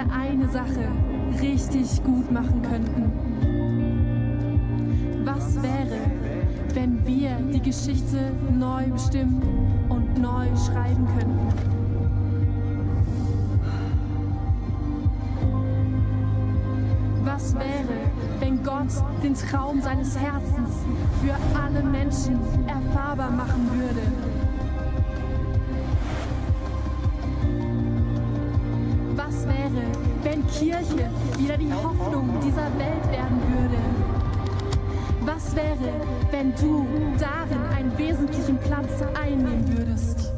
wir eine Sache richtig gut machen könnten? Was wäre, wenn wir die Geschichte neu bestimmen und neu schreiben könnten? Was wäre, wenn Gott den Traum seines Herzens für alle Menschen erfahrbar machen würde? Wäre, wenn Kirche wieder die Hoffnung dieser Welt werden würde? Was wäre, wenn du darin einen wesentlichen Platz einnehmen würdest?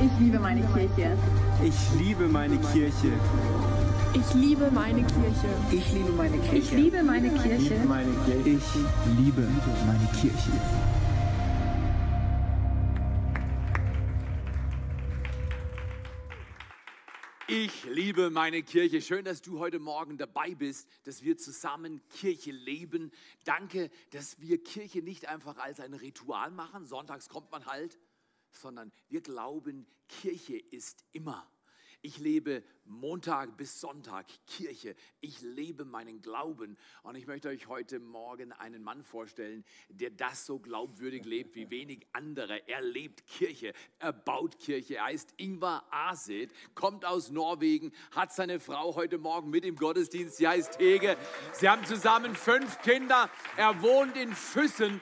Ich liebe meine Kirche. Ich liebe meine Kirche. Ich liebe meine Kirche. Ich liebe meine Kirche. Ich liebe meine Kirche. Meine Kirche. Ich liebe meine Kirche. Liebe meine Kirche. Schön, dass du heute Morgen dabei bist, dass wir zusammen Kirche leben. Danke, dass wir Kirche nicht einfach als ein Ritual machen. Sonntags kommt man halt, sondern wir glauben, Kirche ist immer. Ich lebe Montag bis Sonntag Kirche. Ich lebe meinen Glauben. Und ich möchte euch heute Morgen einen Mann vorstellen, der das so glaubwürdig lebt wie wenig andere. Er lebt Kirche. Er baut Kirche. Er heißt Ingvar Aset, kommt aus Norwegen, hat seine Frau heute Morgen mit im Gottesdienst. Sie heißt Hege. Sie haben zusammen fünf Kinder. Er wohnt in Füssen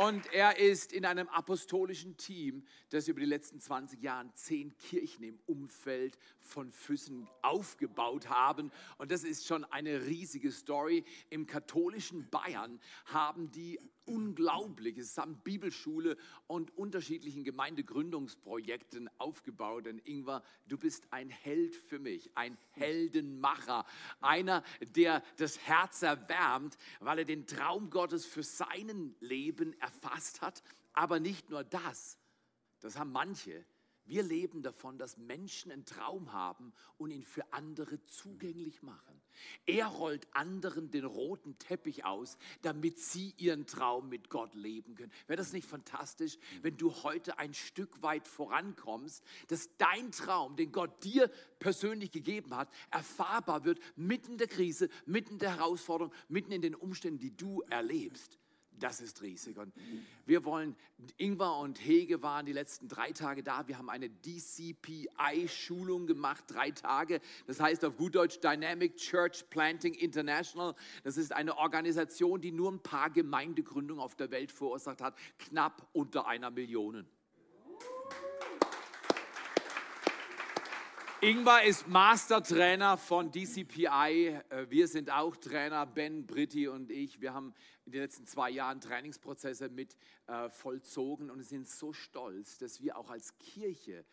und er ist in einem apostolischen Team, das über die letzten 20 Jahre zehn Kirchen im Umfeld von Füssen aufgebaut haben. Und das ist schon eine riesige Story. Im katholischen Bayern haben die Unglaubliches samt Bibelschule und unterschiedlichen Gemeindegründungsprojekten aufgebaut. Denn Ingwer, du bist ein Held für mich, ein Heldenmacher, einer, der das Herz erwärmt, weil er den Traum Gottes für sein Leben erfasst hat. Aber nicht nur das, das haben manche. Wir leben davon, dass Menschen einen Traum haben und ihn für andere zugänglich machen. Er rollt anderen den roten Teppich aus, damit sie ihren Traum mit Gott leben können. Wäre das nicht fantastisch, wenn du heute ein Stück weit vorankommst, dass dein Traum, den Gott dir persönlich gegeben hat, erfahrbar wird mitten in der Krise, mitten in der Herausforderung, mitten in den Umständen, die du erlebst. Das ist riesig. Und wir wollen, Ingwer und Hege waren die letzten drei Tage da. Wir haben eine DCPI-Schulung gemacht, drei Tage. Das heißt auf gut Deutsch Dynamic Church Planting International. Das ist eine Organisation, die nur ein paar Gemeindegründungen auf der Welt verursacht hat. Knapp unter einer Million. Ingvar ist Mastertrainer von DCPI. Äh, wir sind auch Trainer, Ben, Britti und ich. Wir haben in den letzten zwei Jahren Trainingsprozesse mit äh, vollzogen und sind so stolz, dass wir auch als Kirche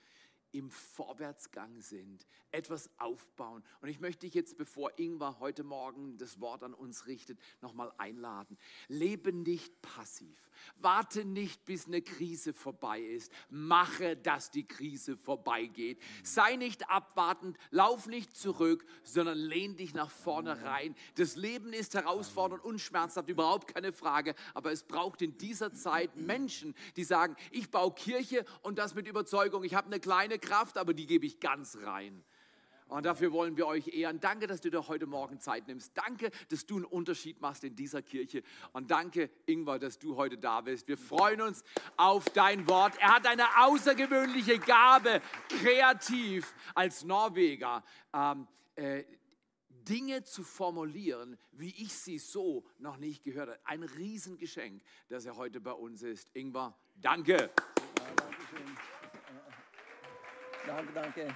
im Vorwärtsgang sind, etwas aufbauen. Und ich möchte dich jetzt, bevor Ingvar heute Morgen das Wort an uns richtet, nochmal einladen. Lebe nicht passiv. Warte nicht, bis eine Krise vorbei ist. Mache, dass die Krise vorbeigeht. Sei nicht abwartend, lauf nicht zurück, sondern lehn dich nach vorne rein. Das Leben ist herausfordernd und schmerzhaft, überhaupt keine Frage. Aber es braucht in dieser Zeit Menschen, die sagen, ich baue Kirche und das mit Überzeugung. Ich habe eine kleine Kraft, aber die gebe ich ganz rein. Und dafür wollen wir euch ehren. Danke, dass du dir heute Morgen Zeit nimmst. Danke, dass du einen Unterschied machst in dieser Kirche. Und danke, Ingvar, dass du heute da bist. Wir freuen uns auf dein Wort. Er hat eine außergewöhnliche Gabe, kreativ als Norweger. Ähm, äh, Dinge zu formulieren, wie ich sie so noch nicht gehört habe. Ein Riesengeschenk, dass er heute bei uns ist. Ingvar, danke. Ja, danke. Danke, danke.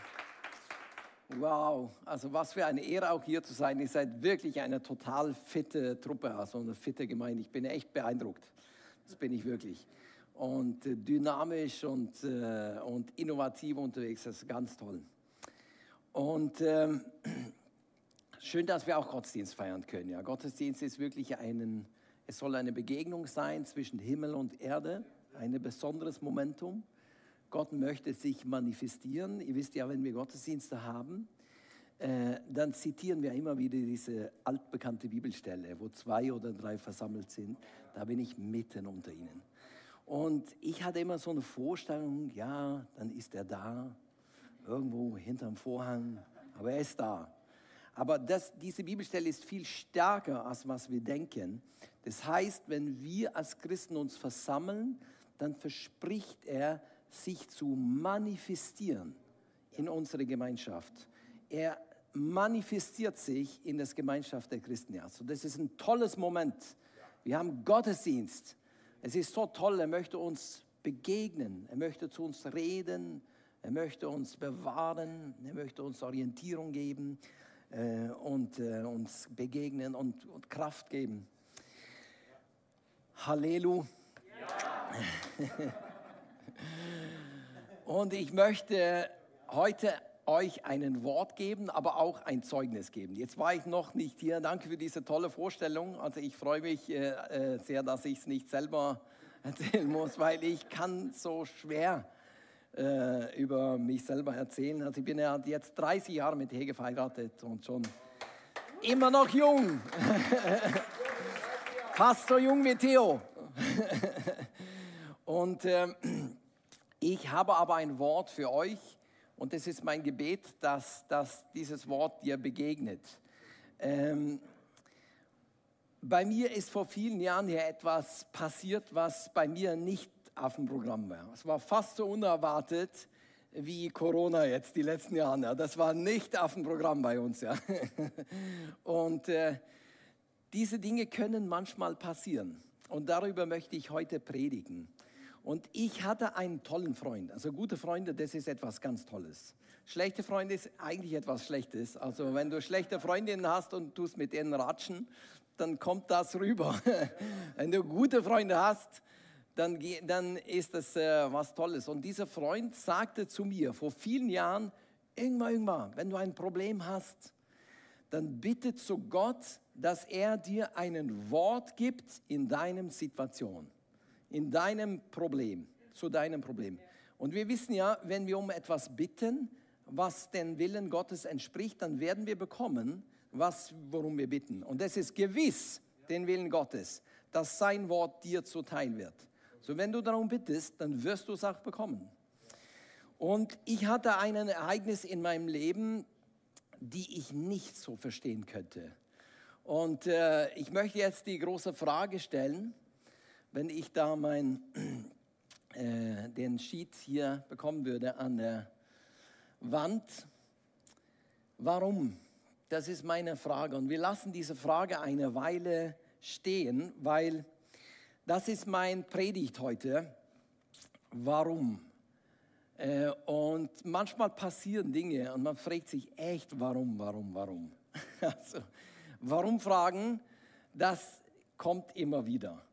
Wow, also was für eine Ehre auch hier zu sein. Ihr seid wirklich eine total fitte Truppe, also eine fitte Gemeinde. Ich bin echt beeindruckt. Das bin ich wirklich. Und äh, dynamisch und, äh, und innovativ unterwegs, das ist ganz toll. Und ähm, schön, dass wir auch Gottesdienst feiern können. Ja, Gottesdienst ist wirklich ein, es soll eine Begegnung sein zwischen Himmel und Erde, ein besonderes Momentum. Gott möchte sich manifestieren. Ihr wisst ja, wenn wir Gottesdienste haben, äh, dann zitieren wir immer wieder diese altbekannte Bibelstelle, wo zwei oder drei versammelt sind. Da bin ich mitten unter ihnen. Und ich hatte immer so eine Vorstellung, ja, dann ist er da, irgendwo hinterm Vorhang, aber er ist da. Aber das, diese Bibelstelle ist viel stärker, als was wir denken. Das heißt, wenn wir als Christen uns versammeln, dann verspricht er, sich zu manifestieren in unserer Gemeinschaft. Er manifestiert sich in das Gemeinschaft der Christen. Also das ist ein tolles Moment. Wir haben Gottesdienst. Es ist so toll, er möchte uns begegnen, er möchte zu uns reden, er möchte uns bewahren, er möchte uns Orientierung geben äh, und äh, uns begegnen und, und, Kraft geben. Halleluja. Ja. und ich möchte heute euch ein Wort geben, aber auch ein Zeugnis geben. Jetzt war ich noch nicht hier. Danke für diese tolle Vorstellung. Also ich freue mich äh, äh sehr, dass ich es nicht selber erzählen muss, weil ich kann so schwer äh, über mich selber erzählen. Also ich bin ja jetzt 30 Jahre mit Hege verheiratet und schon immer noch jung. Fast so jung wie Theo. und äh, ich habe aber ein Wort für euch und es ist mein Gebet, dass, dass dieses Wort dir begegnet. Ähm, bei mir ist vor vielen Jahren hier etwas passiert, was bei mir nicht auf dem Programm war. Es war fast so unerwartet wie Corona jetzt die letzten Jahre. Ja. Das war nicht auf dem Programm bei uns. Ja. Und äh, diese Dinge können manchmal passieren. Und darüber möchte ich heute predigen. Und ich hatte einen tollen Freund. Also gute Freunde, das ist etwas ganz Tolles. Schlechte Freunde ist eigentlich etwas Schlechtes. Also wenn du schlechte Freundinnen hast und tust mit denen ratschen, dann kommt das rüber. wenn du gute Freunde hast, dann, dann ist das äh, was Tolles. Und dieser Freund sagte zu mir vor vielen Jahren, irgendwann, irgendwann, wenn du ein Problem hast, dann bitte zu Gott, dass er dir ein Wort gibt in deinem Situation in deinem Problem, zu deinem Problem. Und wir wissen ja, wenn wir um etwas bitten, was den Willen Gottes entspricht, dann werden wir bekommen, was, worum wir bitten. Und es ist gewiss den Willen Gottes, dass sein Wort dir zuteil wird. So, wenn du darum bittest, dann wirst du es auch bekommen. Und ich hatte ein Ereignis in meinem Leben, die ich nicht so verstehen könnte. Und äh, ich möchte jetzt die große Frage stellen, wenn ich da mein, äh, den Sheet hier bekommen würde an der Wand. Warum? Das ist meine Frage. Und wir lassen diese Frage eine Weile stehen, weil das ist mein Predigt heute. Warum? Äh, und manchmal passieren Dinge und man fragt sich echt, warum, warum, warum? Also, warum fragen? Das kommt immer wieder.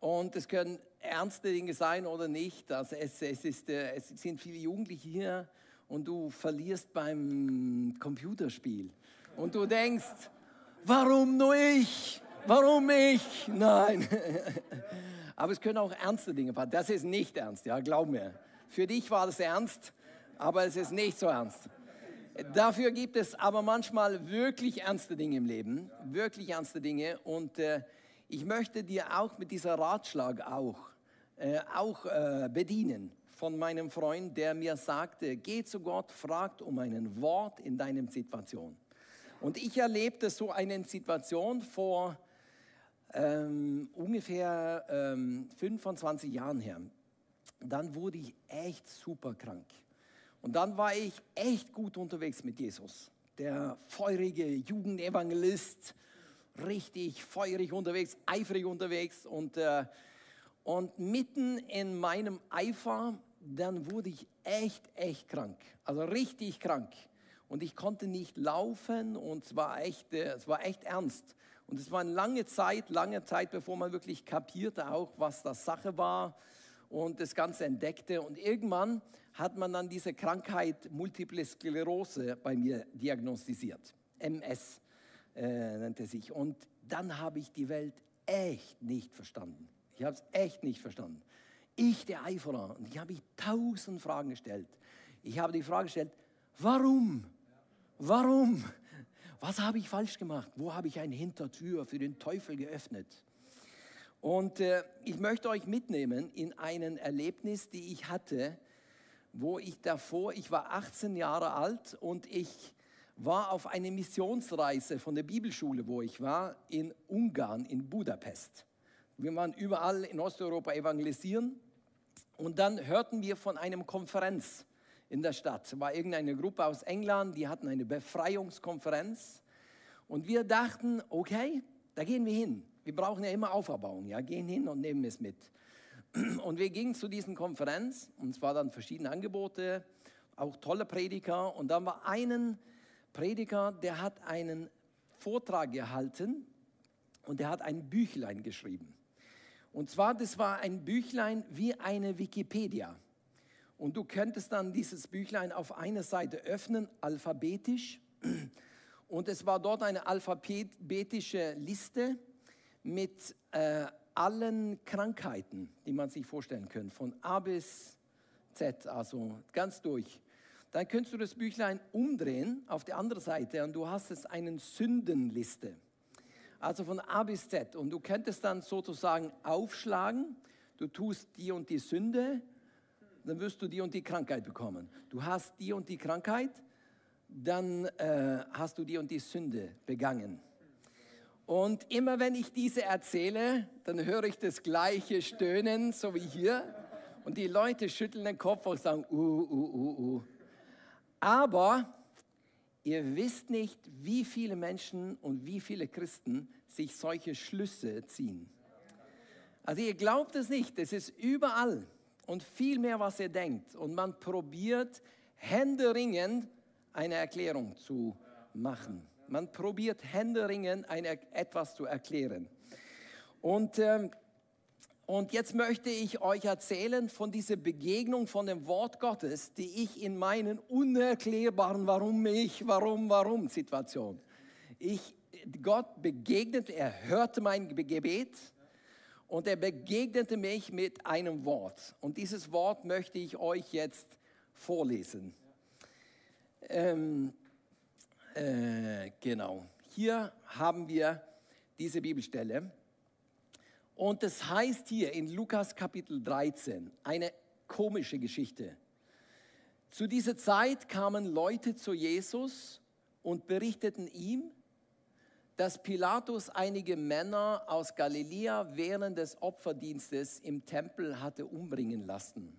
Und es können ernste Dinge sein oder nicht. Also es, es, ist, äh, es sind viele Jugendliche hier und du verlierst beim Computerspiel. Und du denkst, warum nur ich? Warum ich? Nein. Aber es können auch ernste Dinge passieren. Das ist nicht ernst, ja, glaub mir. Für dich war das ernst, aber es ist nicht so ernst. Dafür gibt es aber manchmal wirklich ernste Dinge im Leben, wirklich ernste Dinge. Und äh, ich möchte dir auch mit dieser Ratschlag auch, äh, auch äh, bedienen von meinem Freund, der mir sagte, geh zu Gott, fragt um ein Wort in deiner Situation. Und ich erlebte so eine Situation vor ähm, ungefähr ähm, 25 Jahren her. Dann wurde ich echt super krank. Und dann war ich echt gut unterwegs mit Jesus. Der feurige Jugendevangelist, richtig feurig unterwegs, eifrig unterwegs und, äh, und mitten in meinem Eifer, dann wurde ich echt, echt krank, also richtig krank. Und ich konnte nicht laufen und es war echt, äh, es war echt ernst. Und es war eine lange Zeit, lange Zeit, bevor man wirklich kapierte auch, was das Sache war und das Ganze entdeckte. Und irgendwann hat man dann diese Krankheit Multiple Sklerose bei mir diagnostiziert, MS äh, nannte sich. Und dann habe ich die Welt echt nicht verstanden. Ich habe es echt nicht verstanden. Ich, der Eiferer, und ich habe mich tausend Fragen gestellt. Ich habe die Frage gestellt, warum? Warum? Was habe ich falsch gemacht? Wo habe ich eine Hintertür für den Teufel geöffnet? Und äh, ich möchte euch mitnehmen in ein Erlebnis, die ich hatte, wo ich davor, ich war 18 Jahre alt und ich war auf eine Missionsreise von der Bibelschule, wo ich war, in Ungarn, in Budapest. Wir waren überall in Osteuropa evangelisieren und dann hörten wir von einem Konferenz in der Stadt. Es war irgendeine Gruppe aus England, die hatten eine Befreiungskonferenz und wir dachten, okay, da gehen wir hin. Wir brauchen ja immer Auferbauung, ja, gehen hin und nehmen es mit. Und wir gingen zu diesen Konferenz und es waren dann verschiedene Angebote, auch tolle Prediger und dann war einen Prediger, der hat einen Vortrag gehalten und der hat ein Büchlein geschrieben. Und zwar, das war ein Büchlein wie eine Wikipedia. Und du könntest dann dieses Büchlein auf einer Seite öffnen, alphabetisch. Und es war dort eine alphabetische Liste mit äh, allen Krankheiten, die man sich vorstellen kann, von A bis Z, also ganz durch. Dann könntest du das Büchlein umdrehen auf die andere Seite und du hast es eine Sündenliste. Also von A bis Z. Und du könntest dann sozusagen aufschlagen, du tust die und die Sünde, dann wirst du die und die Krankheit bekommen. Du hast die und die Krankheit, dann äh, hast du die und die Sünde begangen. Und immer wenn ich diese erzähle, dann höre ich das gleiche Stöhnen, so wie hier. Und die Leute schütteln den Kopf und sagen, uh, uh, uh, uh. Aber ihr wisst nicht, wie viele Menschen und wie viele Christen sich solche Schlüsse ziehen. Also ihr glaubt es nicht, es ist überall und viel mehr, was ihr denkt. Und man probiert händeringend eine Erklärung zu machen. Man probiert händeringend eine, etwas zu erklären. Und, ähm, und jetzt möchte ich euch erzählen von dieser Begegnung von dem Wort Gottes, die ich in meinen unerklärbaren Warum ich, warum, warum Situation. Ich, Gott begegnete, er hörte mein Gebet und er begegnete mich mit einem Wort. Und dieses Wort möchte ich euch jetzt vorlesen. Ähm, äh, genau. Hier haben wir diese Bibelstelle. Und es heißt hier in Lukas Kapitel 13, eine komische Geschichte. Zu dieser Zeit kamen Leute zu Jesus und berichteten ihm, dass Pilatus einige Männer aus Galiläa während des Opferdienstes im Tempel hatte umbringen lassen.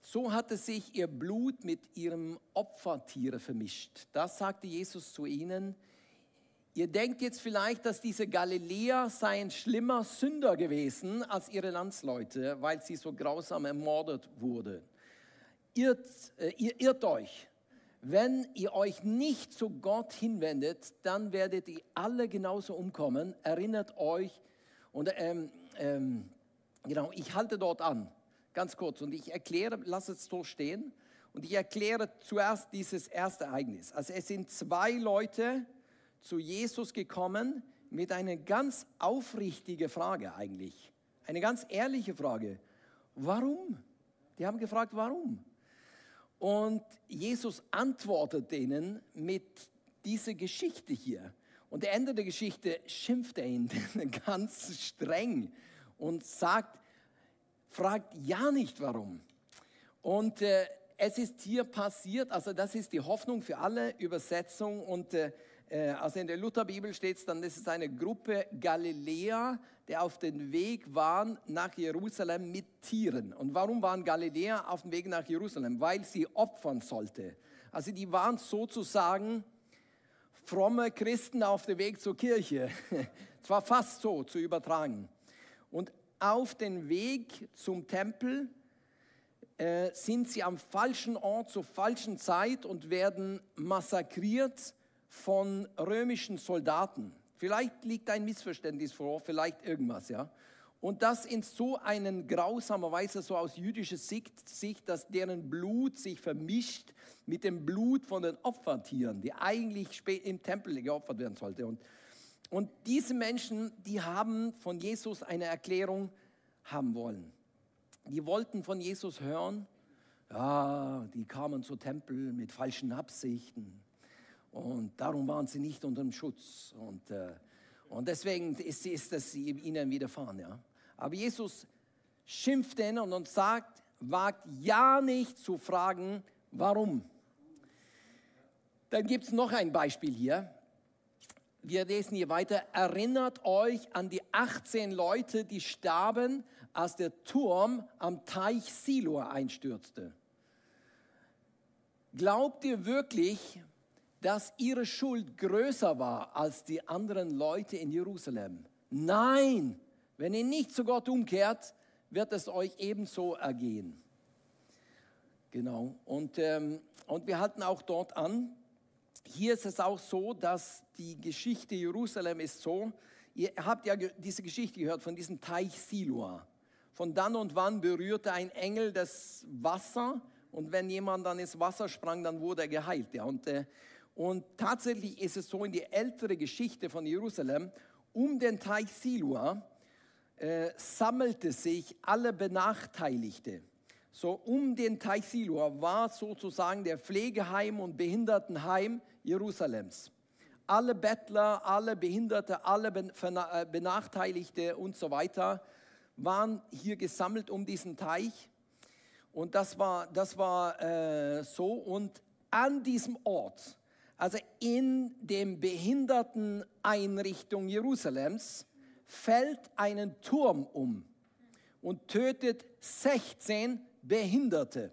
So hatte sich ihr Blut mit ihrem Opfertiere vermischt. Das sagte Jesus zu ihnen. Ihr denkt jetzt vielleicht, dass diese Galiläer seien schlimmer Sünder gewesen als ihre Landsleute, weil sie so grausam ermordet wurden. Irrt, äh, ihr irrt euch. Wenn ihr euch nicht zu Gott hinwendet, dann werdet ihr alle genauso umkommen. Erinnert euch. Und ähm, ähm, genau, ich halte dort an. Ganz kurz. Und ich erkläre, lass es so stehen. Und ich erkläre zuerst dieses erste Ereignis. Also es sind zwei Leute zu Jesus gekommen mit einer ganz aufrichtigen Frage eigentlich. Eine ganz ehrliche Frage. Warum? Die haben gefragt, warum? Und Jesus antwortet denen mit dieser Geschichte hier. Und am Ende der Geschichte schimpft er ihn ganz streng und sagt, fragt ja nicht warum. Und äh, es ist hier passiert, also das ist die Hoffnung für alle Übersetzungen und äh, also in der Lutherbibel steht es dann, das ist eine Gruppe Galiläer, die auf dem Weg waren nach Jerusalem mit Tieren. Und warum waren Galiläer auf dem Weg nach Jerusalem? Weil sie opfern sollte. Also die waren sozusagen fromme Christen auf dem Weg zur Kirche. Es war fast so zu übertragen. Und auf den Weg zum Tempel äh, sind sie am falschen Ort zur falschen Zeit und werden massakriert von römischen Soldaten. Vielleicht liegt ein Missverständnis vor, vielleicht irgendwas, ja. Und das in so einen grausamer Weise, so aus jüdischer Sicht, dass deren Blut sich vermischt mit dem Blut von den Opfertieren, die eigentlich im Tempel geopfert werden sollte. Und und diese Menschen, die haben von Jesus eine Erklärung haben wollen. Die wollten von Jesus hören, ja, die kamen zu Tempel mit falschen Absichten und darum waren sie nicht unter dem Schutz. Und, äh, Und deswegen ist, ist das ihnen widerfahren. Ja. Aber Jesus schimpft ihn und sagt, wagt ja nicht zu fragen, warum. Dann gibt es noch ein Beispiel hier. Wir lesen hier weiter. Erinnert euch an die 18 Leute, die starben, als der Turm am Teich Siloa einstürzte. Glaubt ihr wirklich, dass ihre Schuld größer war als die anderen Leute in Jerusalem? Nein, wenn ihr nicht zu Gott umkehrt, wird es euch ebenso ergehen. Genau, und, ähm, und wir halten auch dort an, hier ist es auch so, dass die Geschichte Jerusalem ist so, ihr habt ja diese Geschichte gehört von diesem Teich Siloa. Von dann und wann berührte ein Engel das Wasser und wenn jemand dann ins Wasser sprang, dann wurde er geheilt. Ja. Und, äh, und tatsächlich ist es so in die ältere Geschichte von Jerusalem, um den Teich Siloa äh, sammelte sich alle Benachteiligte. So um den Teich Siloa war sozusagen der Pflegeheim und Behindertenheim Jerusalems. Alle Bettler, alle Behinderte, alle äh, Benachteiligte und so weiter waren hier gesammelt um diesen Teich. Und das war, das war äh, so. Und an diesem Ort, also in dem Behinderteneinrichtung Jerusalems, fällt einen Turm um und tötet 16 Behinderte.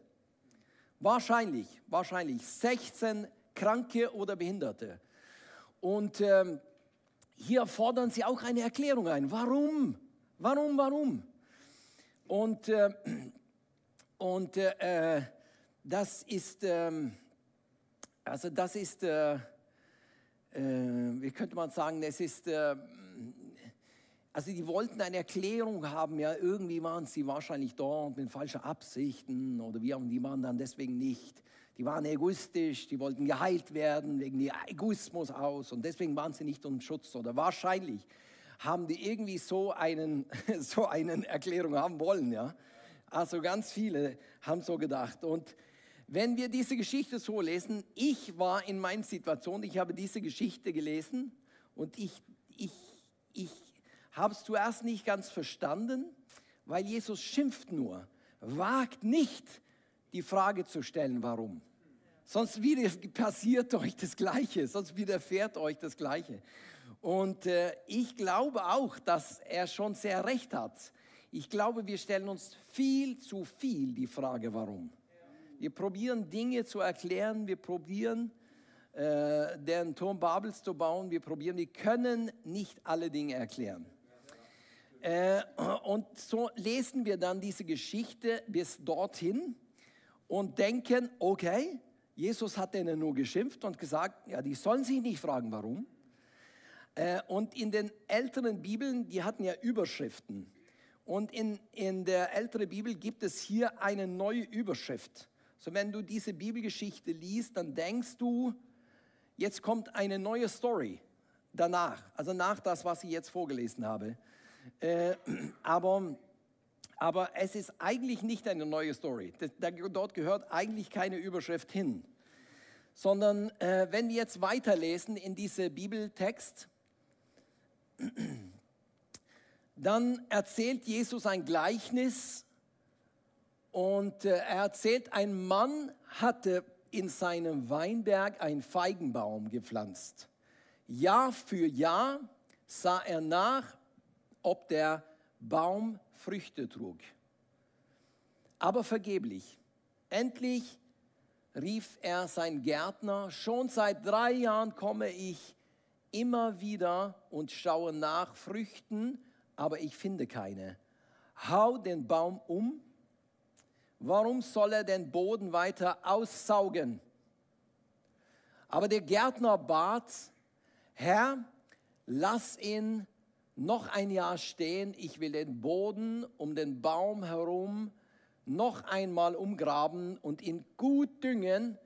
Wahrscheinlich, wahrscheinlich 16 Kranke oder Behinderte. Und ähm, hier fordern sie auch eine Erklärung ein. Warum? Warum, warum? Und, äh, und äh, das ist, äh, also das ist, äh, äh, wie könnte man sagen, es ist, äh, also die wollten eine Erklärung haben, ja, irgendwie waren sie wahrscheinlich dort mit falschen Absichten oder wir, die waren dann deswegen nicht die waren egoistisch, die wollten geheilt werden wegen ihr Egoismus aus und deswegen waren sie nicht unter Schutz oder wahrscheinlich haben die irgendwie so einen so eine Erklärung haben wollen, ja. Also ganz viele haben so gedacht und wenn wir diese Geschichte so lesen, ich war in meiner Situation, ich habe diese Geschichte gelesen und ich ich ich habe es zuerst nicht ganz verstanden, weil Jesus schimpft nur, wagt nicht die Frage zu stellen, warum. Sonst wieder passiert euch das Gleiche, sonst widerfährt euch das Gleiche. Und äh, ich glaube auch, dass er schon sehr recht hat. Ich glaube, wir stellen uns viel zu viel die Frage, warum. Wir probieren Dinge zu erklären, wir probieren äh, den Turm Babels zu bauen, wir probieren, wir können nicht alle Dinge erklären. Äh, und so lesen wir dann diese Geschichte bis dorthin und denken, okay, Jesus hat denen nur geschimpft und gesagt, ja, die sollen sich nicht fragen, warum. Äh, und in den älteren Bibeln, die hatten ja Überschriften. Und in, in der älteren Bibel gibt es hier eine neue Überschrift. So, wenn du diese Bibelgeschichte liest, dann denkst du, jetzt kommt eine neue Story danach, also nach das, was ich jetzt vorgelesen habe. Äh, aber aber es ist eigentlich nicht eine neue Story. dort gehört eigentlich keine Überschrift hin. Sondern äh, wenn wir jetzt weiterlesen in diese Bibeltext, dann erzählt Jesus ein Gleichnis und äh, er erzählt, ein Mann hatte in seinem Weinberg einen Feigenbaum gepflanzt. Jahr für Jahr sah er nach, ob der Baum Früchte trug. Aber vergeblich. Endlich rief er sein Gärtner, schon seit drei Jahren komme ich immer wieder und schaue nach Früchten, aber ich finde keine. Hau den Baum um. Warum soll er den Boden weiter aussaugen? Aber der Gärtner bat, Herr, lass ihn noch ein Jahr stehen, ich will den Boden um den Baum herum noch einmal umgraben und ihn gut düngen.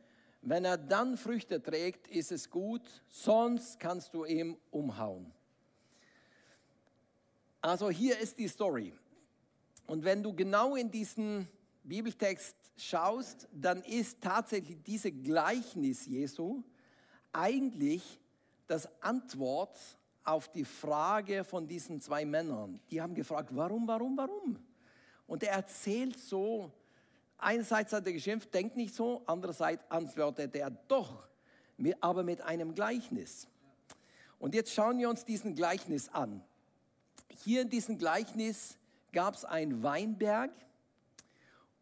Wenn er dann Früchte trägt, ist es gut, sonst kannst du ihn umhauen. Also hier ist die Story. Und wenn du genau in diesen Bibeltext schaust, dann ist tatsächlich diese Gleichnis Jesu eigentlich das Antwort auf die Frage von diesen zwei Männern. Die haben gefragt, warum, warum, warum? Und er erzählt so, einerseits hat er geschimpft, denkt nicht so, andererseits antwortet er doch, aber mit einem Gleichnis. Und jetzt schauen wir uns diesen Gleichnis an. Hier in diesem Gleichnis gab es einen Weinberg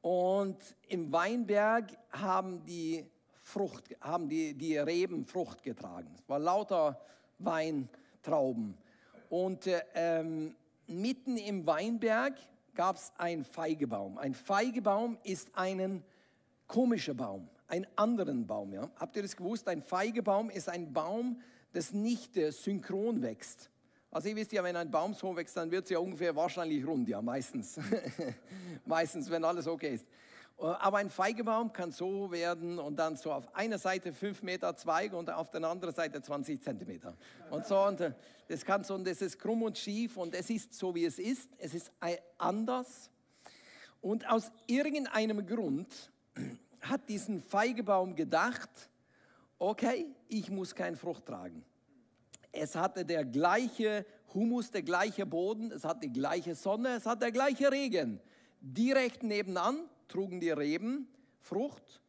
und im Weinberg haben die Frucht, haben die, die Reben Frucht getragen. Es war lauter Weintrauben. Und äh, ähm, mitten im Weinberg gab es einen Feigebaum. Ein Feigebaum ist ein komischer Baum, ein anderen Baum. Ja? Habt ihr das gewusst? Ein Feigebaum ist ein Baum, das nicht äh, synchron wächst. Also ihr wisst ja, wenn ein Baum so wächst, dann wird es ja ungefähr wahrscheinlich rund, ja, meistens. meistens, wenn alles okay ist. Äh, aber ein Feigebaum kann so werden und dann so auf einer Seite 5 Meter Zweig und auf der anderen Seite 20 Zentimeter. Und so, und äh, das kann so, und das ist krumm und schief und es ist so, wie es ist. Es ist anders. Und aus irgendeinem Grund hat diesen Feigebaum gedacht, okay, ich muss keine Frucht tragen. Es hatte der gleiche Humus, der gleiche Boden, es hat die gleiche Sonne, es hat der gleiche Regen. Direkt nebenan trugen die Reben Frucht.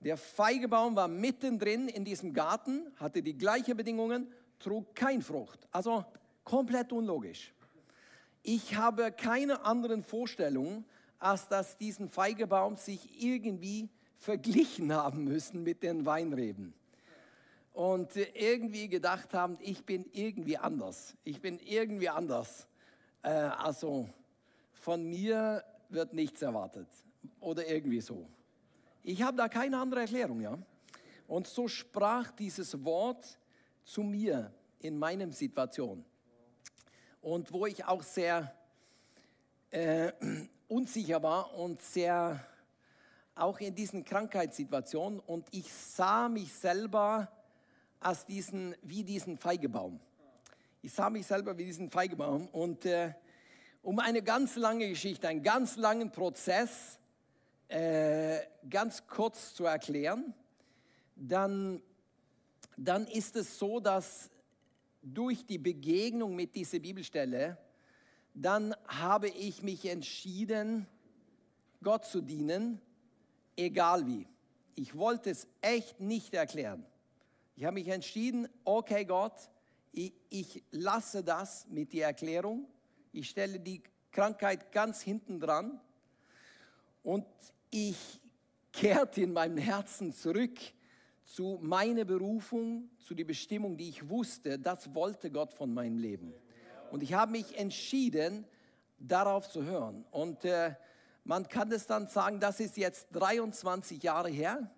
Der Feigebaum war mittendrin in diesem Garten, hatte die gleichen Bedingungen, trug kein Frucht. Also komplett unlogisch. Ich habe keine anderen Vorstellungen, als dass diesen Feigebaum sich irgendwie verglichen haben müssen mit den Weinreben und irgendwie gedacht haben, ich bin irgendwie anders. Ich bin irgendwie anders. Äh, also von mir wird nichts erwartet oder irgendwie so. Ich habe da keine andere Erklärung, ja. Und so sprach dieses Wort zu mir in meiner Situation. Und wo ich auch sehr äh, unsicher war und sehr auch in diesen Krankheitssituationen und ich sah mich selber als diesen, wie diesen Feigebaum. Ich sah mich selber wie diesen Feigebaum und äh, um eine ganz lange Geschichte, einen ganz langen Prozess äh, ganz kurz zu erklären, dann, dann ist es so, dass durch die Begegnung mit dieser Bibelstelle, dann habe ich mich entschieden, Gott zu dienen, egal wie. Ich wollte es echt nicht erklären. Ich habe mich entschieden, okay Gott, ich, ich lasse das mit der Erklärung. Ich stelle die Krankheit ganz hinten dran und ich kehrte in meinem Herzen zurück zu meiner Berufung, zu der Bestimmung, die ich wusste, das wollte Gott von meinem Leben. Und ich habe mich entschieden, darauf zu hören. Und äh, man kann es dann sagen, das ist jetzt 23 Jahre her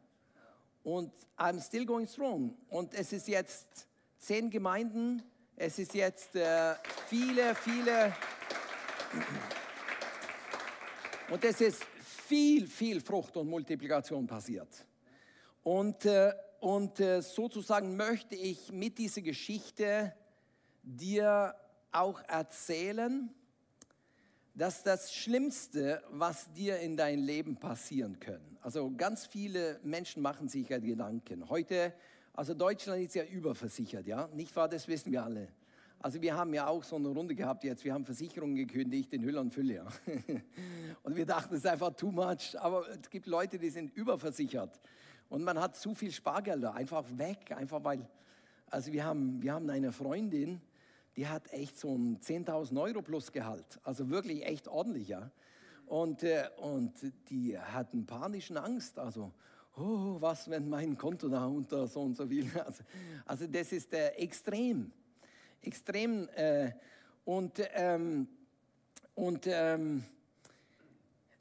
und I'm still going strong. Und es ist jetzt zehn Gemeinden, es ist jetzt äh, viele, viele. Und es ist viel, viel Frucht und Multiplikation passiert. Und, äh, und äh, sozusagen möchte ich mit dieser Geschichte dir auch erzählen, dass das Schlimmste, was dir in dein Leben passieren kann. Also ganz viele Menschen machen sich ja Gedanken. Heute, also Deutschland ist ja überversichert, ja, nicht wahr? Das wissen wir alle. Also wir haben ja auch so eine Runde gehabt jetzt, wir haben Versicherungen gekündigt in Hülle und Fülle. Ja. Und wir dachten, es ist einfach too much, aber es gibt Leute, die sind überversichert. Und man hat zu viel Spargelder einfach weg, einfach weil, also wir haben, wir haben eine Freundin, die hat echt so ein 10.000 Euro plus Gehalt. Also wirklich echt ordentlich, ja. Und, äh, und die hatten panischen Angst. Also, oh, was, wenn mein Konto da unter so und so viel. Also, also das ist äh, extrem. Extrem. Äh, und ähm, und ähm,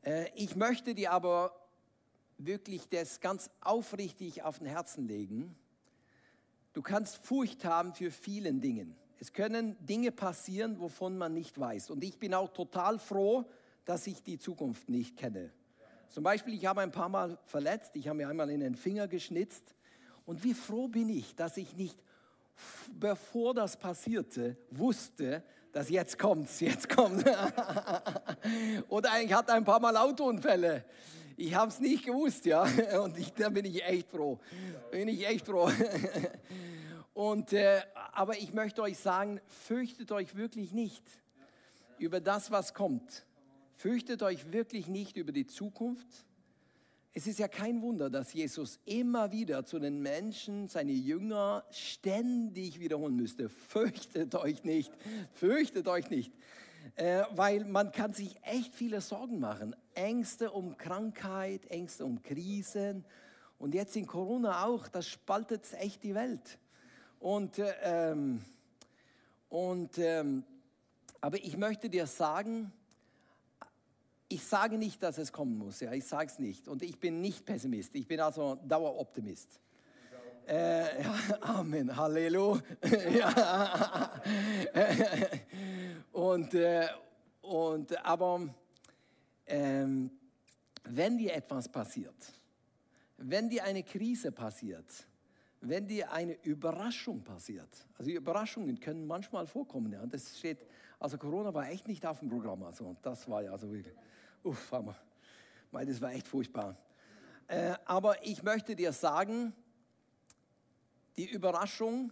äh, ich möchte dir aber wirklich das ganz aufrichtig auf den Herzen legen. Du kannst Furcht haben für vielen Dingen. Es können Dinge passieren, wovon man nicht weiß. Und ich bin auch total froh, dass ich die Zukunft nicht kenne. Zum Beispiel, ich habe ein paar Mal verletzt, ich habe mir einmal in den Finger geschnitzt. Und wie froh bin ich, dass ich nicht, bevor das passierte, wusste, dass jetzt kommt's, jetzt kommt. Oder ich hatte ein paar Mal Autounfälle. Ich habe es nicht gewusst, ja. Und ich, da bin ich echt froh. Bin ich echt froh. Und, äh, aber ich möchte euch sagen, fürchtet euch wirklich nicht über das, was kommt. Fürchtet euch wirklich nicht über die Zukunft. Es ist ja kein Wunder, dass Jesus immer wieder zu den Menschen, seine Jünger, ständig wiederholen müsste. Fürchtet euch nicht, fürchtet euch nicht. Äh, weil man kann sich echt viele Sorgen machen. Ängste um Krankheit, Ängste um Krisen. Und jetzt in Corona auch, das spaltet echt die Welt. Und, äh, ähm, und, ähm, aber ich möchte dir sagen, ich sage nicht, dass es kommen muss, ja, ich sage es nicht. Und ich bin nicht Pessimist, ich bin also Daueroptimist. Äh, ja, Amen, Halleluja. ja. und, äh, und, aber ähm, wenn dir etwas passiert, wenn dir eine Krise passiert, wenn dir eine Überraschung passiert, also Überraschungen können manchmal vorkommen, ja, das steht, also Corona war echt nicht auf dem Programm, also das war ja so wirklich, uff, Hammer, weil das war echt furchtbar. Äh, aber ich möchte dir sagen, die Überraschung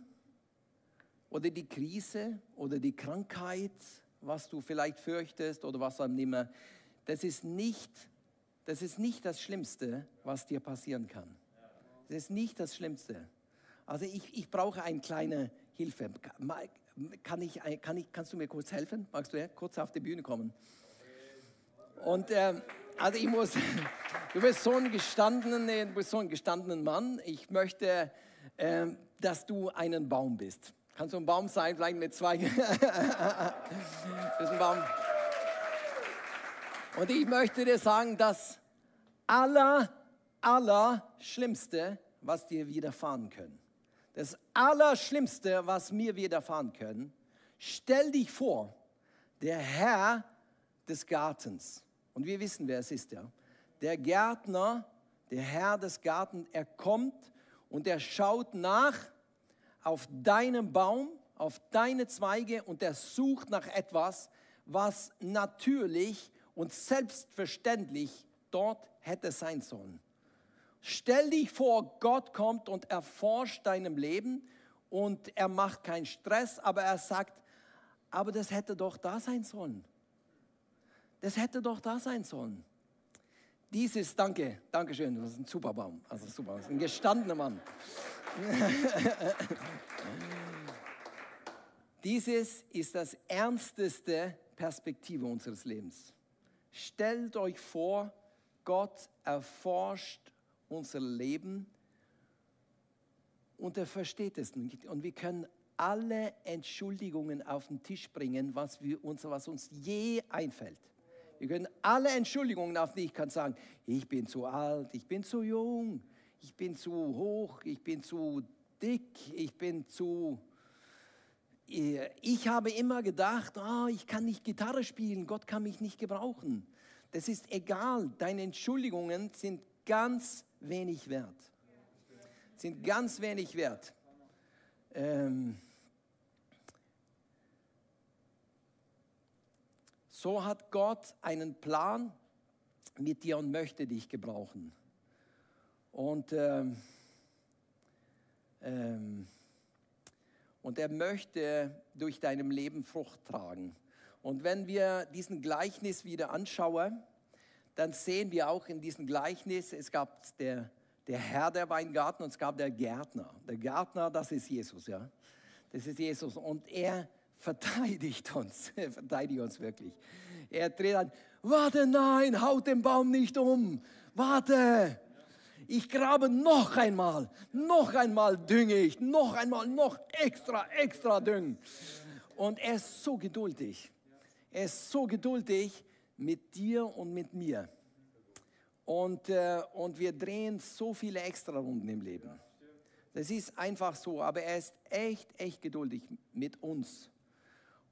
oder die Krise oder die Krankheit, was du vielleicht fürchtest oder was auch immer, das ist nicht, das ist nicht das Schlimmste, was dir passieren kann. Das ist nicht das Schlimmste. Also ich, ich brauche eine kleine Hilfe. Kann ich, kann ich, kannst du mir kurz helfen? Magst du ja, kurz auf die Bühne kommen? Und äh, also ich muss, du bist so ein gestandenen, du bist so ein gestandenen Mann. Ich möchte, äh, dass du einen Baum bist. Kannst du ein Baum sein, vielleicht mit Zweigen? bist ein Baum. Und ich möchte dir sagen, das aller, aller Schlimmste, was dir widerfahren können das Allerschlimmste, was mir widerfahren können, stell dich vor, der Herr des Gartens, und wir wissen, wer es ist, ja, der Gärtner, der Herr des Gartens, er kommt und er schaut nach auf deinen Baum, auf deine Zweige und er sucht nach etwas, was natürlich und selbstverständlich dort hätte sein sollen. Stell dich vor, Gott kommt und erforscht deinem Leben und er macht keinen Stress, aber er sagt, aber das hätte doch da sein sollen. Das hätte doch da sein sollen. Dieses, danke, danke schön, das ist ein super Baum, also super, das ist ein gestandener Mann. Dieses ist das ernsteste Perspektive unseres Lebens. Stellt euch vor, Gott erforscht unser Leben und er versteht es nicht. Und wir können alle Entschuldigungen auf den Tisch bringen, was, wir was uns je einfällt. Wir können alle Entschuldigungen auf die ich kann sagen, ich bin zu alt, ich bin zu jung, ich bin zu hoch, ich bin zu dick, ich bin zu... Ich habe immer gedacht, oh, ich kann nicht Gitarre spielen, Gott kann mich nicht gebrauchen. Das ist egal, deine Entschuldigungen sind ganz wenig wert. Sind ganz wenig wert. Ähm, so hat Gott einen Plan mit dir und möchte dich gebrauchen. Und, ähm, ähm, und er möchte durch deinem Leben Frucht tragen. Und wenn wir diesen Gleichnis wieder anschauen, dann sehen wir auch in diesem Gleichnis, es gab der, der Herr der Weingarten und es gab der Gärtner. Der Gärtner, das ist Jesus, ja. Das ist Jesus und er verteidigt uns, er verteidigt uns wirklich. Er dreht an, warte, nein, haut den Baum nicht um, warte. Ich grabe noch einmal, noch einmal dünge ich, noch einmal, noch extra, extra düngen. Und er ist so geduldig. Er ist so geduldig, mit dir und mit mir. Und, äh, und wir drehen so viele Extrarunden im Leben. Das ist einfach so, aber er ist echt, echt geduldig mit uns.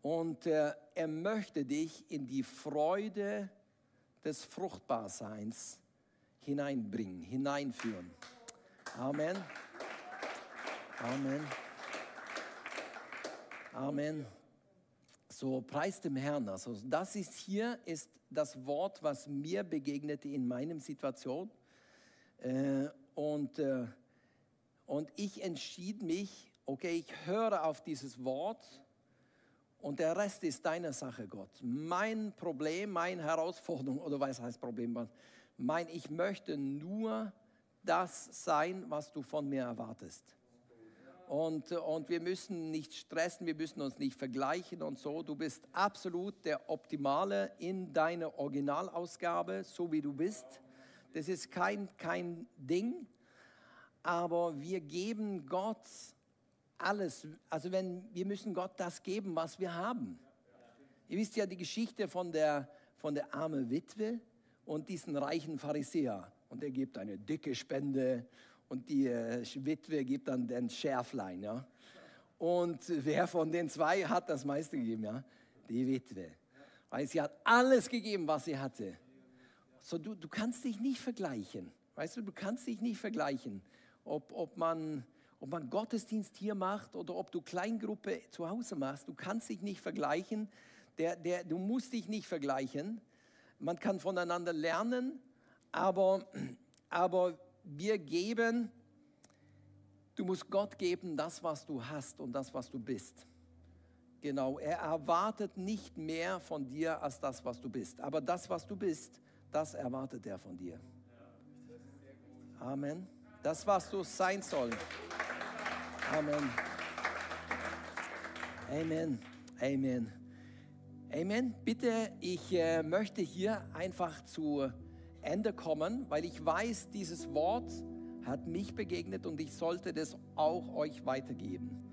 Und äh, er möchte dich in die Freude des Fruchtbarseins hineinbringen, hineinführen. Amen. Amen. Amen. So preis dem Herrn. Also das ist hier ist das Wort, was mir begegnete in meiner Situation. Äh, und, äh, und ich entschied mich okay, ich höre auf dieses Wort und der Rest ist deine Sache, Gott. Mein Problem, meine Herausforderung, oder was heißt Problem? Mein, ich möchte nur das sein, was du von mir erwartest. Und, und wir müssen nicht stressen, wir müssen uns nicht vergleichen und so. Du bist absolut der Optimale in deiner Originalausgabe, so wie du bist. Das ist kein, kein Ding, aber wir geben Gott alles. Also wenn, wir müssen Gott das geben, was wir haben. Ihr wisst ja die Geschichte von der, von der armen Witwe und diesen reichen Pharisäer. Und er gibt eine dicke Spende und die äh, Witwe gibt dann den Schärflein. Ja? Und wer von den zwei hat das meiste gegeben? Ja? Die Witwe. Weil sie hat alles gegeben, was sie hatte. So, du, du kannst dich nicht vergleichen. Weißt du, du kannst dich nicht vergleichen, ob, ob, man, ob man Gottesdienst hier macht oder ob du Kleingruppe zu Hause machst. Du kannst dich nicht vergleichen. Der, der, du musst dich nicht vergleichen. Man kann voneinander lernen, aber, aber wir geben, du musst Gott geben das, was du hast und das, was du bist. Genau, er erwartet nicht mehr von dir als das, was du bist. Aber das, was du bist, das erwartet er von dir. Amen. Das, was du sein soll. Amen. Amen. Amen. Amen. Bitte, ich äh, möchte hier einfach zu Ende kommen, weil ich weiß, dieses Wort hat mich begegnet und ich sollte das auch euch weitergeben.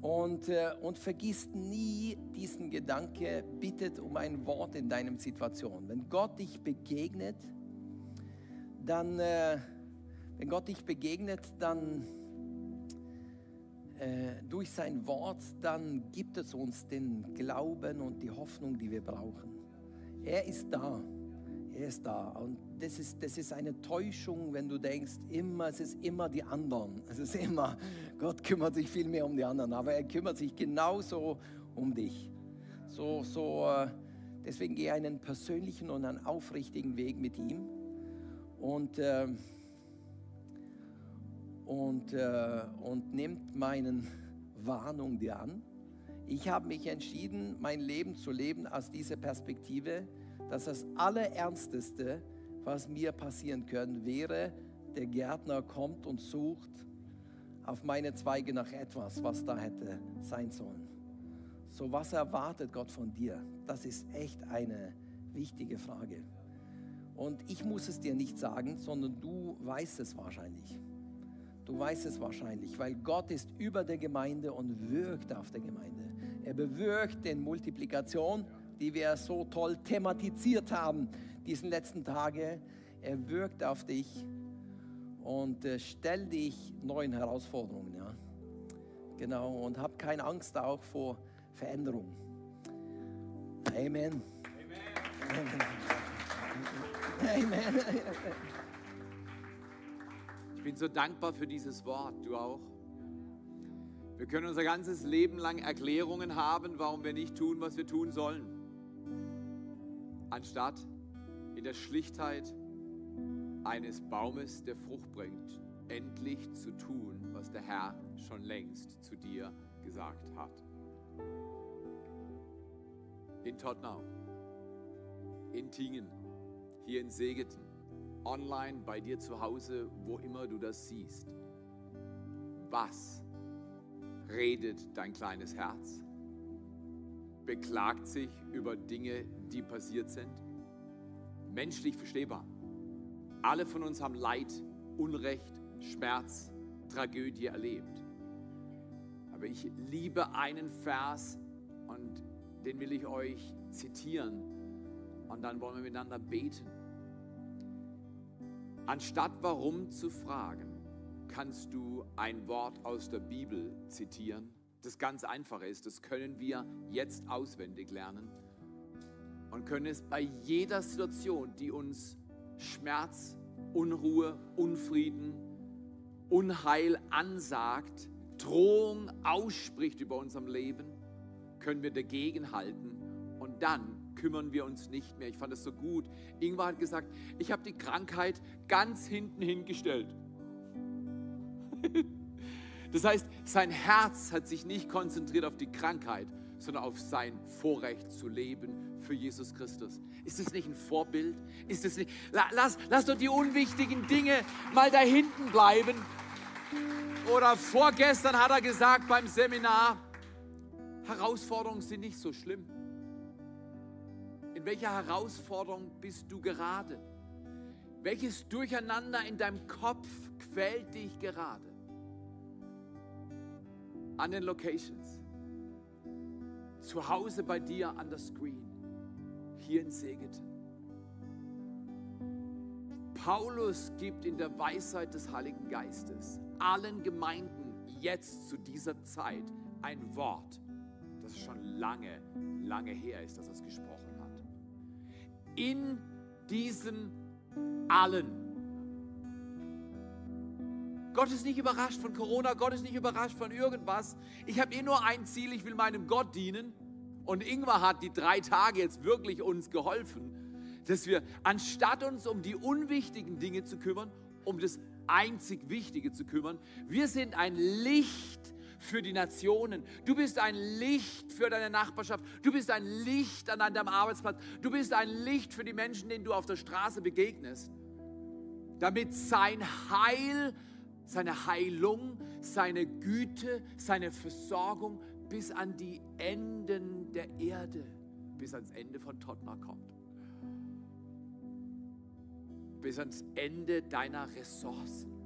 Und, äh, und vergisst nie diesen Gedanke, bittet um ein Wort in deinem Situation. Wenn Gott dich begegnet, dann, äh, wenn Gott dich begegnet, dann äh, durch sein Wort, dann gibt es uns den Glauben und die Hoffnung, die wir brauchen. Er ist da. Er ist da. Und das ist, das ist eine Täuschung, wenn du denkst, immer, es ist immer die anderen. Es ist immer, Gott kümmert sich viel mehr um die anderen, aber er kümmert sich genauso um dich. So, so, äh, deswegen gehe einen persönlichen und einen aufrichtigen Weg mit ihm. Und, äh, und, äh, und nimmt meinen Warnung dir an. Ich habe mich entschieden, mein Leben zu leben aus dieser Perspektive dass das Allerernsteste, was mir passieren könnte, wäre, der Gärtner kommt und sucht auf meine Zweige nach etwas, was da hätte sein sollen. So, was erwartet Gott von dir? Das ist echt eine wichtige Frage. Und ich muss es dir nicht sagen, sondern du weißt es wahrscheinlich. Du weißt es wahrscheinlich, weil Gott ist über der Gemeinde und wirkt auf der Gemeinde. Er bewirkt den Multiplikation die wir so toll thematisiert haben, diesen letzten Tage. Er wirkt auf dich und äh, stell dich neuen Herausforderungen. Ja? Genau, und hab keine Angst auch vor Veränderung. Amen. Amen. Amen. Ich bin so dankbar für dieses Wort, du auch. Wir können unser ganzes Leben lang Erklärungen haben, warum wir nicht tun, was wir tun sollen anstatt in der Schlichtheit eines Baumes, der Frucht bringt, endlich zu tun, was der Herr schon längst zu dir gesagt hat. In Tottenau, in Tingen, hier in Segeten, online bei dir zu Hause, wo immer du das siehst. Was redet dein kleines Herz? beklagt sich über Dinge, die passiert sind. Menschlich verstehbar. Alle von uns haben Leid, Unrecht, Schmerz, Tragödie erlebt. Aber ich liebe einen Vers und den will ich euch zitieren und dann wollen wir miteinander beten. Anstatt warum zu fragen, kannst du ein Wort aus der Bibel zitieren das ganz Einfache ist. Das können wir jetzt auswendig lernen und können es bei jeder Situation, die uns Schmerz, Unruhe, Unfrieden, Unheil ansagt, Drohung ausspricht über unserem Leben, können wir dagegen halten und dann kümmern wir uns nicht mehr. Ich fand das so gut. Ingvar hat gesagt, ich habe die Krankheit ganz hinten hingestellt. Das heißt, sein Herz hat sich nicht konzentriert auf die Krankheit, sondern auf sein Vorrecht zu leben für Jesus Christus. Ist das nicht ein Vorbild? Ist das nicht? Lass, lass doch die unwichtigen Dinge mal da hinten bleiben. Oder vorgestern hat er gesagt beim Seminar, Herausforderungen sind nicht so schlimm. In welcher Herausforderung bist du gerade? Welches Durcheinander in deinem Kopf quält dich gerade? An den Locations. Zu Hause bei dir an der Screen. Hier in Segeten. Paulus gibt in der Weisheit des Heiligen Geistes allen Gemeinden jetzt zu dieser Zeit ein Wort, das schon lange, lange her ist, dass er es gesprochen hat. In diesem allen. Gott ist nicht überrascht von Corona, Gott ist nicht überrascht von irgendwas. Ich habe eh nur ein Ziel, ich will meinem Gott dienen. Und Ingwer hat die drei Tage jetzt wirklich uns geholfen, dass wir, anstatt uns um die unwichtigen Dinge zu kümmern, um das einzig Wichtige zu kümmern, wir sind ein Licht für die Nationen. Du bist ein Licht für deine Nachbarschaft. Du bist ein Licht an deinem Arbeitsplatz. Du bist ein Licht für die Menschen, denen du auf der Straße begegnest. Damit sein Heil, seine Heilung, seine Güte, seine Versorgung bis an die Enden der Erde, bis ans Ende von Tottenham kommt. Bis ans Ende deiner Ressourcen.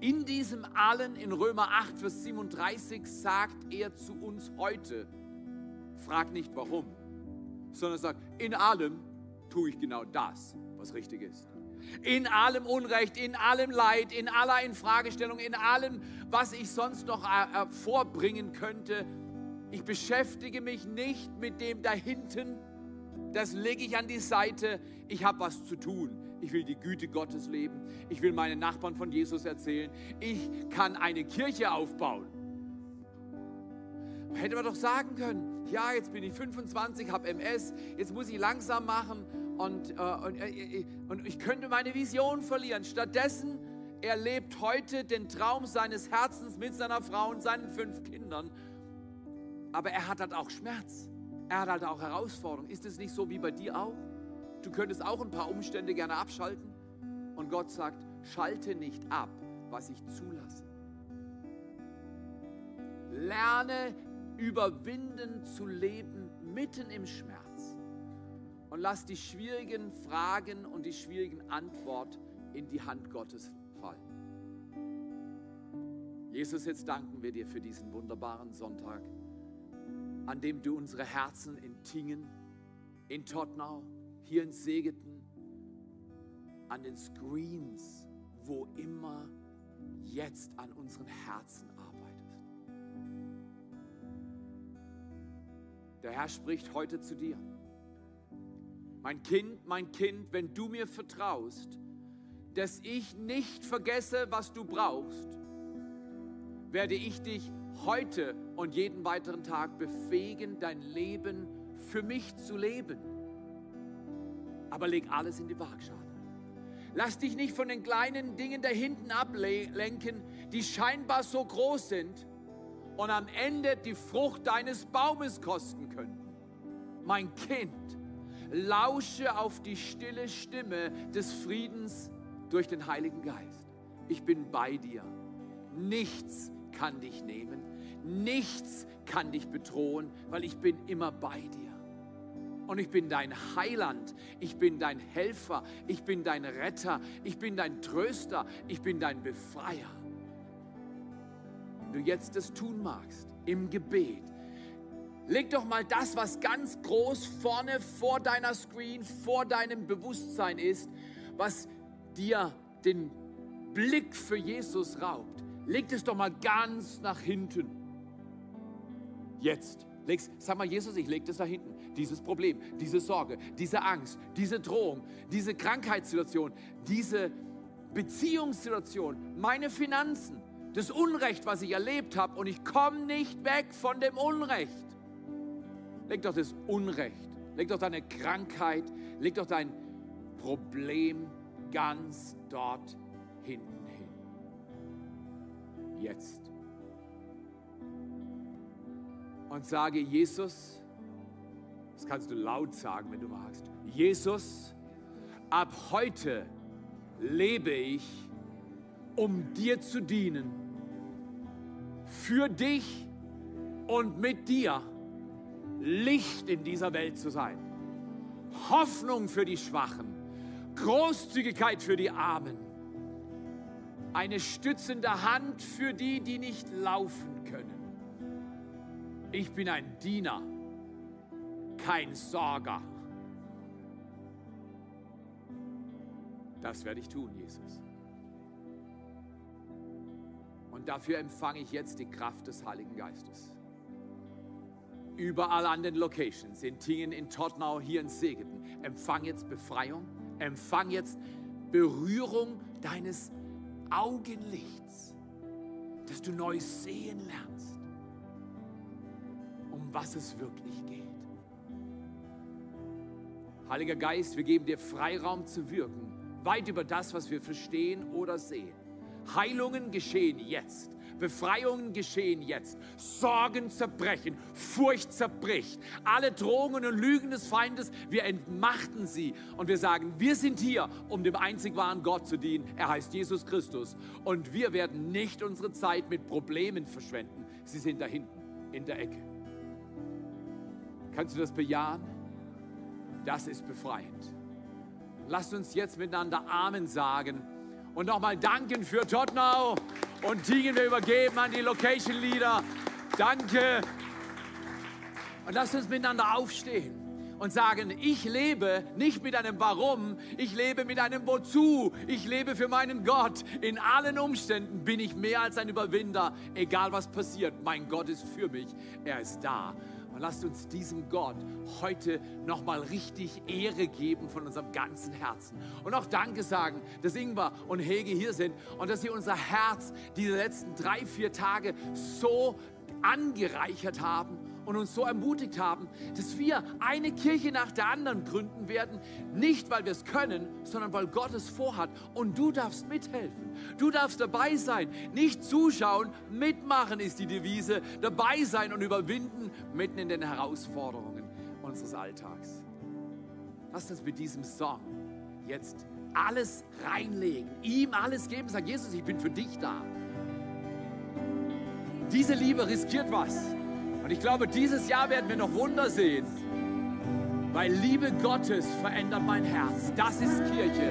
In diesem allen, in Römer 8, Vers 37, sagt er zu uns heute, frag nicht warum, sondern sagt, in allem tue ich genau das, was richtig ist. In allem Unrecht, in allem Leid, in aller Infragestellung, in allem, was ich sonst noch äh, äh, vorbringen könnte. Ich beschäftige mich nicht mit dem da hinten. Das lege ich an die Seite. Ich habe was zu tun. Ich will die Güte Gottes leben. Ich will meinen Nachbarn von Jesus erzählen. Ich kann eine Kirche aufbauen. Hätte man doch sagen können, ja, jetzt bin ich 25, habe MS, jetzt muss ich langsam machen und, äh, und, äh, äh, und ich könnte meine Vision verlieren. Stattdessen, er lebt heute den Traum seines Herzens mit seiner Frau und seinen fünf Kindern. Aber er hat halt auch Schmerz. Er hat halt auch Herausforderungen. Ist es nicht so wie bei dir auch? Du könntest auch ein paar Umstände gerne abschalten. Und Gott sagt, schalte nicht ab, was ich zulasse. Lerne überwinden zu leben mitten im Schmerz. Und lass die schwierigen Fragen und die schwierigen Antworten in die Hand Gottes fallen. Jesus, jetzt danken wir dir für diesen wunderbaren Sonntag, an dem du unsere Herzen in Tingen, in Tottenau, hier in Segeten, an den Screens, wo immer jetzt an unseren Herzen arbeitest. Der Herr spricht heute zu dir. Mein Kind, mein Kind, wenn du mir vertraust, dass ich nicht vergesse, was du brauchst, werde ich dich heute und jeden weiteren Tag befähigen, dein Leben für mich zu leben aber leg alles in die Waagschale. Lass dich nicht von den kleinen Dingen da hinten ablenken, die scheinbar so groß sind und am Ende die Frucht deines Baumes kosten könnten. Mein Kind, lausche auf die stille Stimme des Friedens durch den Heiligen Geist. Ich bin bei dir. Nichts kann dich nehmen. Nichts kann dich bedrohen, weil ich bin immer bei dir. Und ich bin dein Heiland, ich bin dein Helfer, ich bin dein Retter, ich bin dein Tröster, ich bin dein Befreier. Wenn du jetzt das tun magst, im Gebet, leg doch mal das, was ganz groß vorne vor deiner Screen, vor deinem Bewusstsein ist, was dir den Blick für Jesus raubt. Leg es doch mal ganz nach hinten. Jetzt. Leg's, sag mal, Jesus, ich leg das da hinten dieses Problem, diese Sorge, diese Angst, diese Drohung, diese Krankheitssituation, diese Beziehungssituation, meine Finanzen, das Unrecht, was ich erlebt habe und ich komme nicht weg von dem Unrecht. Leg doch das Unrecht, leg doch deine Krankheit, leg doch dein Problem ganz dort hinten hin. jetzt. Und sage, Jesus, das kannst du laut sagen, wenn du magst. Jesus, ab heute lebe ich, um dir zu dienen, für dich und mit dir Licht in dieser Welt zu sein. Hoffnung für die Schwachen, Großzügigkeit für die Armen, eine stützende Hand für die, die nicht laufen können. Ich bin ein Diener, kein Sorger. Das werde ich tun, Jesus. Und dafür empfange ich jetzt die Kraft des Heiligen Geistes. Überall an den Locations, in Tingen, in Tottenau, hier in Segeten, empfang jetzt Befreiung, empfang jetzt Berührung deines Augenlichts, dass du neu sehen lernst, um was es wirklich geht. Heiliger Geist, wir geben dir Freiraum zu wirken, weit über das, was wir verstehen oder sehen. Heilungen geschehen jetzt. Befreiungen geschehen jetzt. Sorgen zerbrechen. Furcht zerbricht. Alle Drohungen und Lügen des Feindes, wir entmachten sie. Und wir sagen, wir sind hier, um dem einzig wahren Gott zu dienen. Er heißt Jesus Christus. Und wir werden nicht unsere Zeit mit Problemen verschwenden. Sie sind da hinten, in der Ecke. Kannst du das bejahen? Das ist befreiend. Lasst uns jetzt miteinander Amen sagen und nochmal danken für Tottenau und Tigen wir übergeben an die Location Leader. Danke. Und lasst uns miteinander aufstehen und sagen, ich lebe nicht mit einem Warum, ich lebe mit einem Wozu. Ich lebe für meinen Gott. In allen Umständen bin ich mehr als ein Überwinder, egal was passiert. Mein Gott ist für mich. Er ist da. Und lasst uns diesem Gott heute nochmal richtig Ehre geben von unserem ganzen Herzen. Und auch Danke sagen, dass Ingvar und Hege hier sind und dass sie unser Herz diese letzten drei, vier Tage so angereichert haben und uns so ermutigt haben, dass wir eine Kirche nach der anderen gründen werden, nicht weil wir es können, sondern weil Gott es vorhat. Und du darfst mithelfen. Du darfst dabei sein. Nicht zuschauen, mitmachen ist die Devise. Dabei sein und überwinden mitten in den Herausforderungen unseres Alltags. Lass uns mit diesem Song jetzt alles reinlegen, ihm alles geben. Sag Jesus, ich bin für dich da. Diese Liebe riskiert was. Und ich glaube, dieses Jahr werden wir noch Wunder sehen. Weil Liebe Gottes verändert mein Herz. Das ist Kirche.